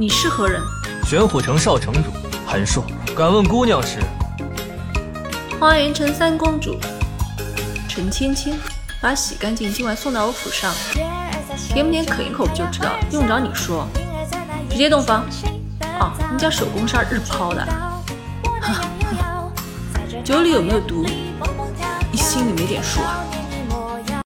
你是何人？玄虎城少城主韩硕，敢问姑娘是？花园城三公主陈芊芊，把洗干净今晚送到我府上，甜不甜啃一口不就知道了，用不着你说。直接洞房。哦，你家手工纱日抛的。酒里有没有毒？你心里没点数啊？